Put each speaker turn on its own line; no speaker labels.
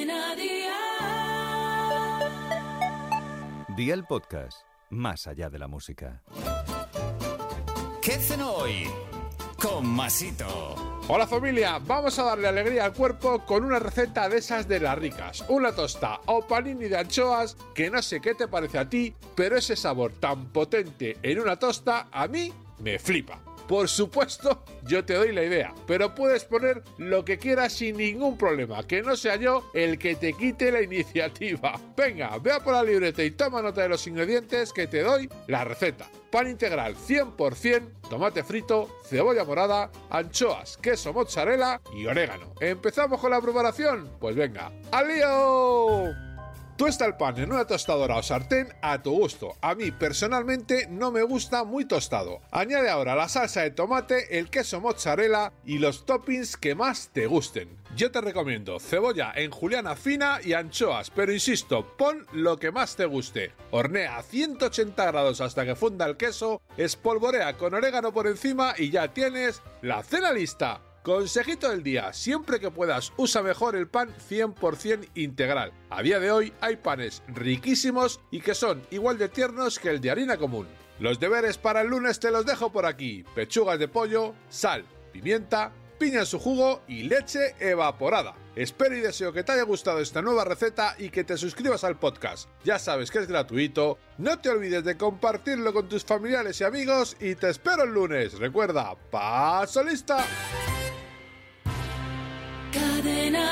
Cadena Dial.
Día el podcast, más allá de la música.
¿Qué hacen hoy? Con Masito.
Hola familia, vamos a darle alegría al cuerpo con una receta de esas de las ricas. Una tosta o panini de anchoas que no sé qué te parece a ti, pero ese sabor tan potente en una tosta a mí me flipa. Por supuesto, yo te doy la idea, pero puedes poner lo que quieras sin ningún problema, que no sea yo el que te quite la iniciativa. Venga, vea por la libreta y toma nota de los ingredientes que te doy la receta. Pan integral 100%, tomate frito, cebolla morada, anchoas, queso mozzarella y orégano. ¿Empezamos con la preparación? Pues venga, ¡al! Tuesta el pan en una tostadora o sartén a tu gusto. A mí personalmente no me gusta muy tostado. Añade ahora la salsa de tomate, el queso mozzarella y los toppings que más te gusten. Yo te recomiendo cebolla en juliana fina y anchoas, pero insisto, pon lo que más te guste. Hornea a 180 grados hasta que funda el queso, espolvorea con orégano por encima y ya tienes la cena lista. Consejito del día, siempre que puedas usa mejor el pan 100% integral. A día de hoy hay panes riquísimos y que son igual de tiernos que el de harina común. Los deberes para el lunes te los dejo por aquí. Pechugas de pollo, sal, pimienta, piña en su jugo y leche evaporada. Espero y deseo que te haya gustado esta nueva receta y que te suscribas al podcast. Ya sabes que es gratuito. No te olvides de compartirlo con tus familiares y amigos y te espero el lunes. Recuerda, paso lista.
Cadena Dial.